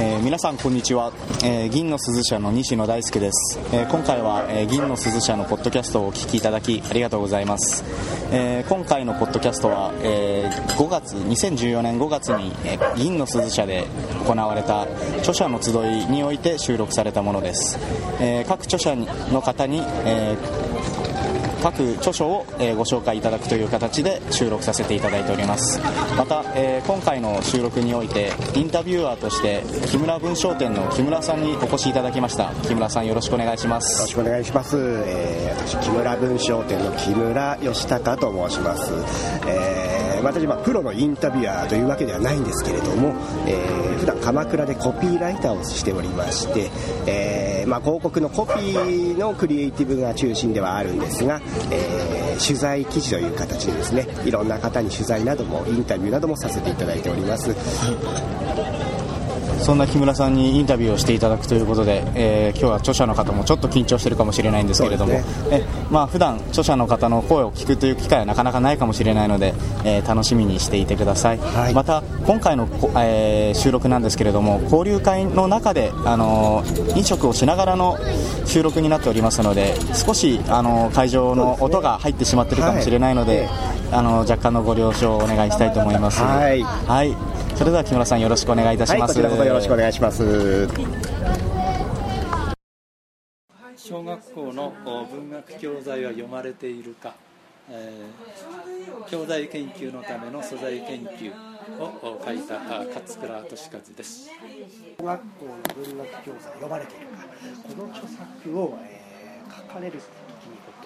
えー、皆さんこんにちは、えー、銀の鈴社の西野大輔です、えー、今回は、え銀の鈴社のポッドキャストをお聞きいただきありがとうございます、え今回のポッドキャストは、え5月2014年5月に、え銀の鈴社で行われた著者の集いにおいて収録されたものです、え各著者の方に、え各著書を、えご紹介いただくという形で収録させていただいております。また、え今回の収録においてインタビュアーとして木村文章店の木村さんにお越しいただきました。木村さんよろしくお願いします。よろしくお願いします、えー、私木村文章店の木村義孝と申します、えー、私はプロのインタビュアーというわけではないんですけれども、えー、普段鎌倉でコピーライターをしておりまして、えーまあ、広告のコピーのクリエイティブが中心ではあるんですが、えー、取材記事という形でですねいろんな方に取材などもインタビューなどもさせていただいております、そんな木村さんにインタビューをしていただくということで、えー、今日は著者の方もちょっと緊張しているかもしれないんですけれども、ね、えまあ普段著者の方の声を聞くという機会はなかなかないかもしれないので、えー、楽しみにしていてください、はい、また今回の、えー、収録なんですけれども交流会の中で、あの飲食をしながらの収録になっておりますので少し、あの会場の音が入ってしまっているかもしれないので、はい、あの若干のご了承をお願いしたいと思います。はい、はいそれでは木村さんよろしくお願いいたします、はい、よろしくお願いします。小学校の文学教材は読まれているか、えー、教材研究のための素材研究を書いた勝倉俊和です。小学校の文学教材読まれているかこの著作を、えー、書かれる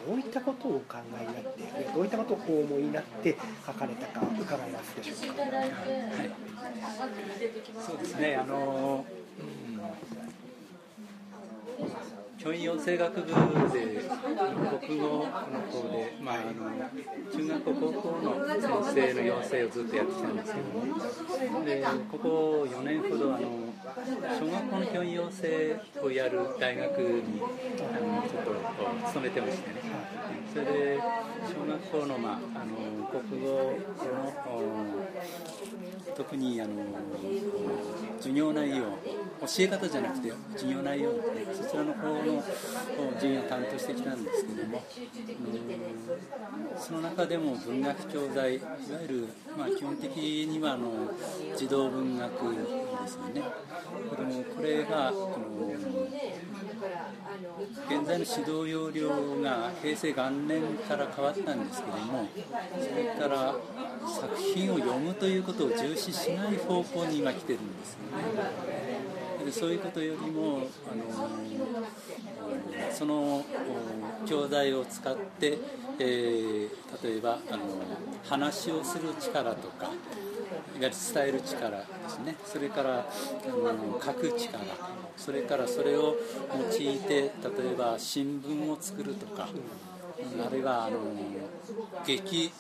どういったことをお考えになってどういったことをお思いになって書かれたか伺いますでしょうか。はい、そうですねあの、うん教員養成学部で国語の方で、まあ、あの中学校高校の先生の養成をずっとやってきたんですけどもでここ4年ほどあの小学校の教員養成をやる大学にあのちょっと勤めてましてねそれで小学校の,、まあ、あの国語の特にあの授業内容教え方じゃなくて授業内容そちらの方の授業を担当してきたんですけども、その中でも文学教材いわゆる、まあ、基本的にはあの児童文学ですよねでもこれがあの現在の指導要領が平成元年から変わったんですけどもそれから作品を読むということを重視しない方向に今来てるんですよね。でそういうことよりもあのその教材を使って、えー、例えばあの話をする力とか伝える力ですね。それから、うん、書く力。それからそれを用いて例えば新聞を作るとか、あるいはあの劇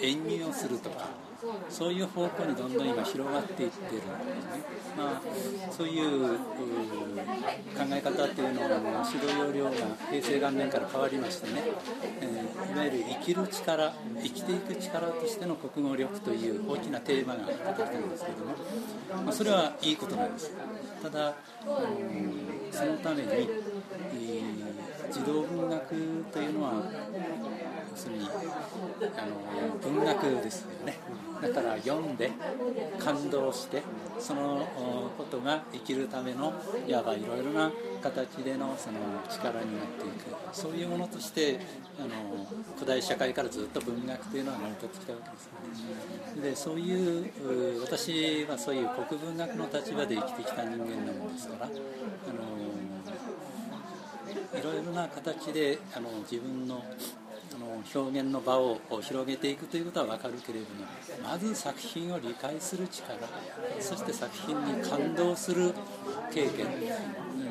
演技をするとか。そういう方向にどんどん今広がっていってる。んですね、まあ、そういう考え方っていうのは指導要領が平成元年から変わりましてね、えー、いわゆる生きる力生きていく力としての国語力という大きなテーマが出てきたんですけども、まあ、それはいいことなんです。ただ、そのために、えー、児童文学というのは要するにあの文学ですよね。だから読んで感動してそのことが生きるためのいわばいろいろな形でのその力になっていくそういうものとしてあの古代社会からずっと文学というのは成り立ってきたわけですねでそういう私はそういう国文学の立場で生きてきた人間なものですからあのいろいろな形であの自分の表現の場を広げていくということは分かるけれどもまず作品を理解する力そして作品に感動する経験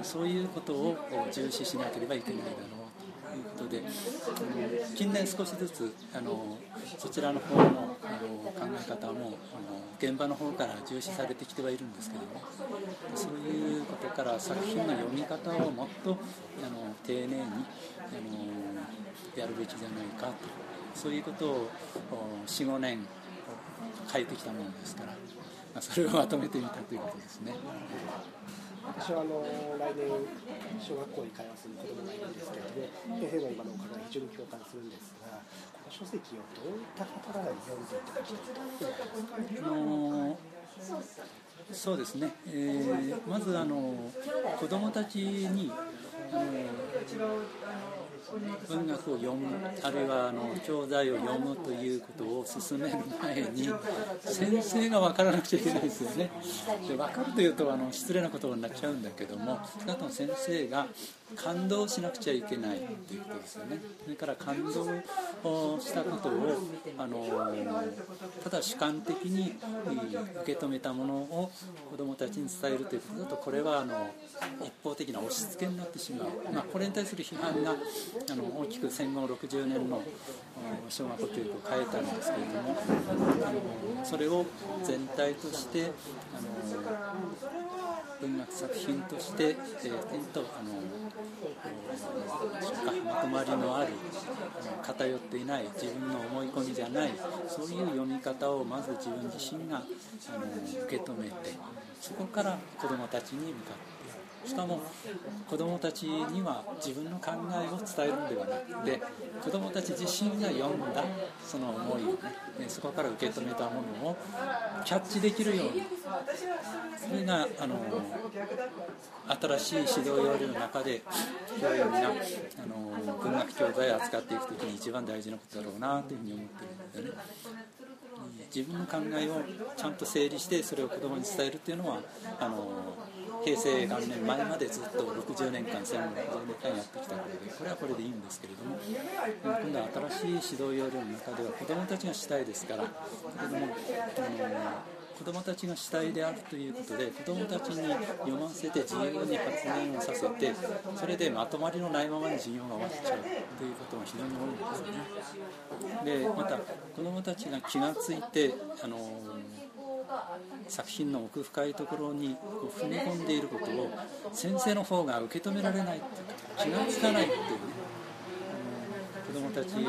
そういうことを重視しなければいけないだろうということで近年少しずつあのそちらの方のあの考え方もあの現場の方から重視されてきてはいるんですけどもそういうことから作品の読み方をもっとあの丁寧にあのやるべきじゃないかと。そういうことを45年変えてきたものですから。それをまとめてみたということですね。私はあの来年小学校に通わせる子供がいるんですけれども先生の今のお考え非常に共感するんですがこの書籍をどういった方が読んでいただきたいあのそうですね、えーまずあの子どもたちにあの文学を読むあるいはあの教材を読むということを進める前に先生が分からなくちゃいけないですよね。で分かるというとあの失礼なことになっちゃうんだけども少なくとも先生が感動しなくちゃいけないということですよね。それから感動をしたことをあのただ主観的に受け止めたものを子どもたちに伝えるということだとこれはあの一方的な押し付けになってしまう、まあ、これに対する批判があの大きく戦後60年の小学校教育を変えたんですけれどもあのそれを全体としてあの文学作品として、えー、とあのまとまりのある偏っていない自分の思い込みじゃないそういう読み方をまず自分自身があの受け止めてそこから子どもたちに向かってしかも子どもたちには自分の考えを伝えるのではなくて子どもたち自身が読んだその思いをねそこから受け止めたものをキャッチできるようにそれがあの新しい指導要領の中で教員があの文学教材を扱っていく時に一番大事なことだろうなというふうに思ってるんですよね。自分の考えをちゃんと整理してそれを子どもに伝えるっていうのはあの平成元年前までずっと60年間戦後60年間やってきたことでこれはこれでいいんですけれども今度は新しい指導要領の中では子どもたちが主体ですからだけどもあの子どもたちが主体であるということで子どもたちに読ませて自由に発言をさせてそれでまとまりのないままに授業が終わっちゃうということが非常に多いんですよね。でまた子どもたちが気が付いてあの作品の奥深いところにこう踏み込んでいることを先生の方が受け止められないっていうか気が付かないっていうね子どもたちの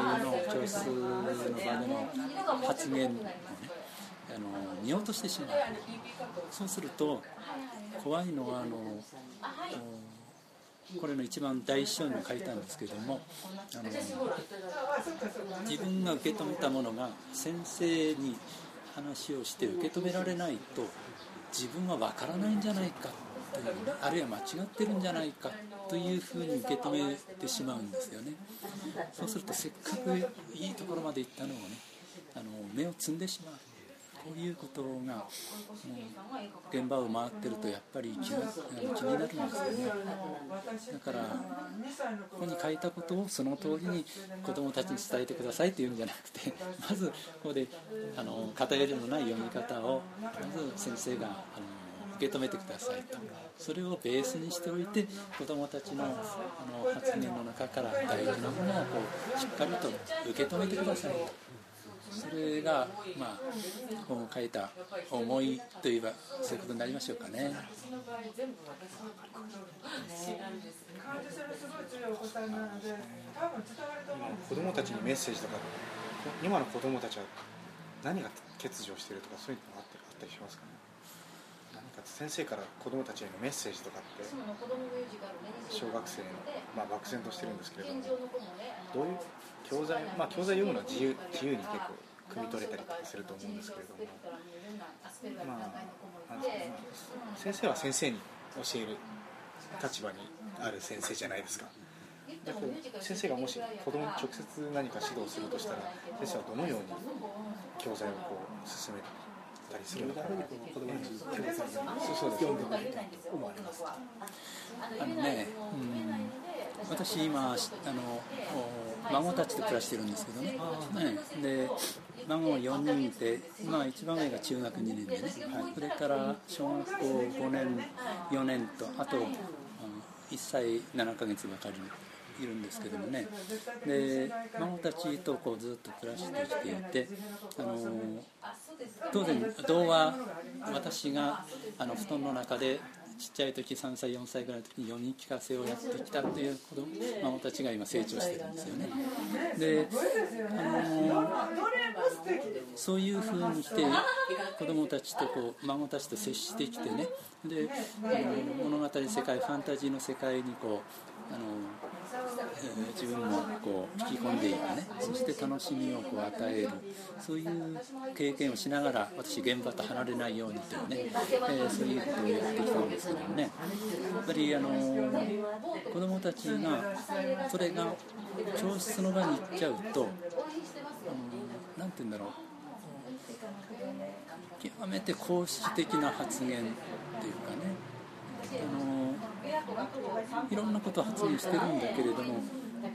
教室の場での発言をねあの見落としてしまう。そうすると怖いのはあのこれの一番第一章にも書いたんですけどもあの自分が受け止めたものが先生に話をして受け止められないと自分は分からないんじゃないかという、あるいは間違ってるんじゃないかというふうに受け止めてしまうんですよね。そうするとせっかくいいところまで行ったのをねあの目を摘んでしまう。こういうことが、もう現場を回ってるとやっぱり気が気になるんですよねだからここに書いたことをその通りに子どもたちに伝えてくださいというんじゃなくて まずここであの偏りのない読み方をまず先生があの受け止めてくださいとそれをベースにしておいて子どもたちのあの発言の中から大事なものをこうしっかりと受け止めてくださいと。それが、まあ、本を書いた思いといえばそういうことになりましょうかね。子供たちにメッセージとか今の子供たちは何が欠如しているとかそういうのがあったりしますかね？何か先生から子供たちへのメッセージとかって小学生の、まあ、漠然としてるんですけれどもどういう教材まあ教材読むのは自由自由に結構汲み取れたりとかすると思うんですけれども。まあ先生は先生に教える立場にある先生じゃないですか。でこう先生がもし子供に直接何か指導するとしたら先生はどのように教材をこう進めたりするのかな子供たちに教材をそうそうです読んでもらいたいと思われますかあのね、うん、私今あのお孫たちと暮らしてるんですけどね、ね。で孫4人いて今一番上が中学2年でね、はい、それから小学校5年4年とあと、うん、1歳7ヶ月ばかりいるんですけどもね。で孫たちとこうずっと暮らしてきていてあの当然童話私があの布団の中でちっちゃい時3歳4歳ぐらいの時に読み聞かせをやってきたっていう子供たちが今成長してるんですよね。で、あの、そういうふうにして子供たちとこう孫たちと接してきてね。で、あの、物語世界ファンタジーの世界にこう、あの自分もこう引き込んでいくねそして楽しみをこう与えるそういう経験をしながら私現場と離れないようにというね、えー、そういうことをやってきたんですけどもね。やっぱりあの子どもたちがそれが教室の場に行っちゃうと何て言うんだろう。極めて公式的な発言っていうかね。あのいろんなことを発言してるんだけれども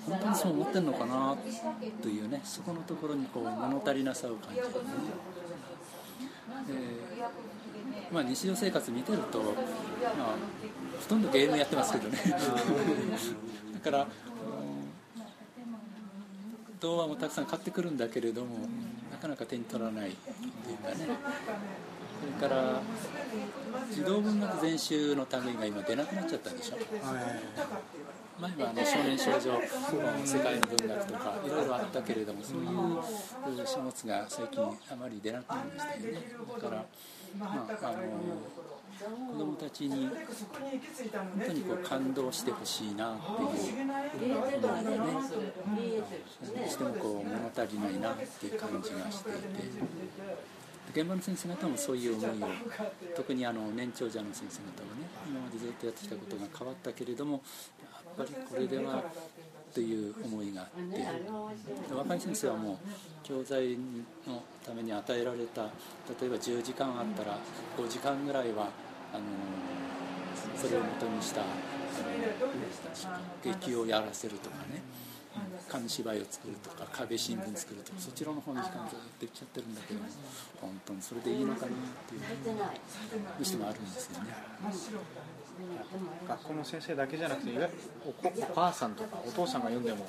本当にそう思ってるのかなというねそこのところにこう物足りなさを感じるね。でまあ、日常生活見てると、まあ、ほとんどゲームやってますけどね。だから童話もたくさん買ってくるんだけれどもなかなか手に取らないっていうかねそれから児童文学全集の類が今出なくなっちゃったんでしょ、前はあの少年少女世界の文学とかいろいろあったけれどもそういう書物が最近あまり出なくなりましたよねだから、まあ、あの子どもたちに本当にこう感動してほしいなっていう思いがねどうしてもこう物足りないなっていう感じがしていて。現場の先生方もそういう思いを特にあの年長者の先生方はね今までずっとやってきたことが変わったけれどもやっぱりこれではという思いがあって若い先生はもう教材のために与えられた例えば10時間あったら5時間ぐらいはあのそれをもとにした劇をやらせるとかね。紙芝居を作るとか壁新聞作るとかそちらの方に時間ずっといっちゃってるんだけど本当にそれでいいのかなっていう。どうしてもあるんですよね。学校の先生だけじゃなくていわゆるおお母さんとかお父さんが読んでも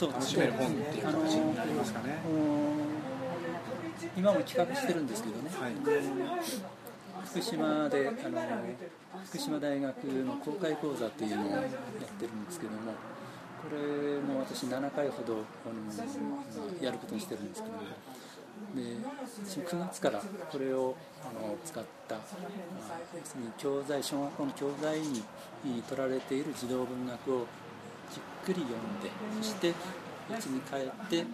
楽しめる本っていう形になりますかね。今も企画してるんですけどね、はい、福島であの福島大学の公開講座っていうのをやってるんですけどもこれも私7回ほどあのやることにしてるんですけどで9月からこれをあの使った要するに教材小学校の教材に取られている児童文学をじっくり読んでそして家に帰って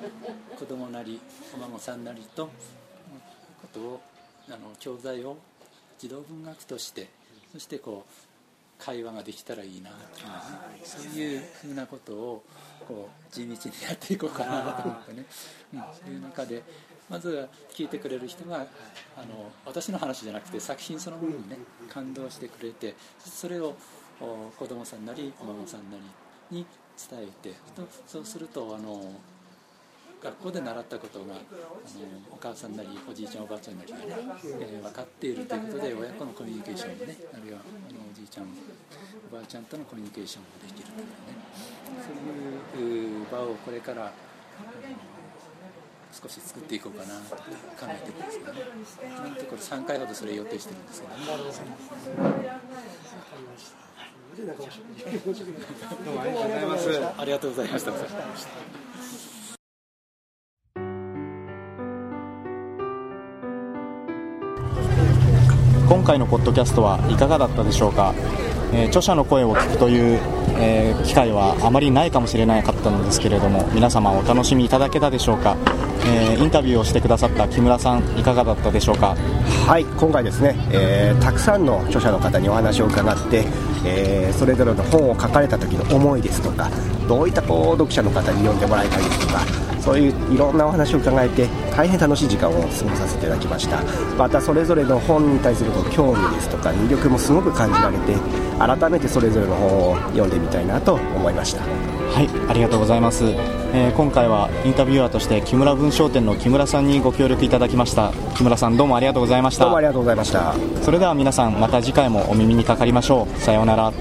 子供なりお孫さんなりとことをあの教材を児童文学としてそしてこう会話ができたらいいなっていう、ね、そういうふうなことをこう地道にやっていこうかなと思ってね、うん、そういう中でまずは聞いてくれる人があの私の話じゃなくて作品そのものにね感動してくれてそれを子供さんなりお孫さんなりに伝えてそうするとあの学校で習ったことがあのお母さんなりおじいちゃんおばあちゃんなりがね、えー、分かっているということで親子のコミュニケーションもねあるいはあのおじいちゃんおばあちゃんとのコミュニケーションもできるとかねそういう場をこれから少し作っていこうかなと考えてるんですけどね今のところ3回ほどそれ予定してるんですけどね。どうもありがとうございます。ありがとうございました。今回のポッドキャストはいかがだったでしょうか、えー、著者の声を聞くという、えー、機会はあまりないかもしれなかったのですけれども皆様お楽しみいただけたでしょうか、えー、インタビューをしてくださった木村さんいかがだったでしょうか？はい今回ですね、えたくさんの著者の方にお話を伺って、えそれぞれの本を書かれた時の思いですとかどういったこう読者の方に読んでもらいたいですとかそういういろんなお話を伺えて大変楽しい時間を過ごさせていただきました。またそれぞれの本に対する興味ですとか魅力もすごく感じられて改めてそれぞれの本を読んでみたいなと思いました。はいありがとうございます、えー、今回はインタビュアーとして木村文商店の木村さんにご協力いただきました。木村さんどうもありがとうございました。どうもありがとうございました。それでは皆さんまた次回もお耳にかかりましょう。さようなら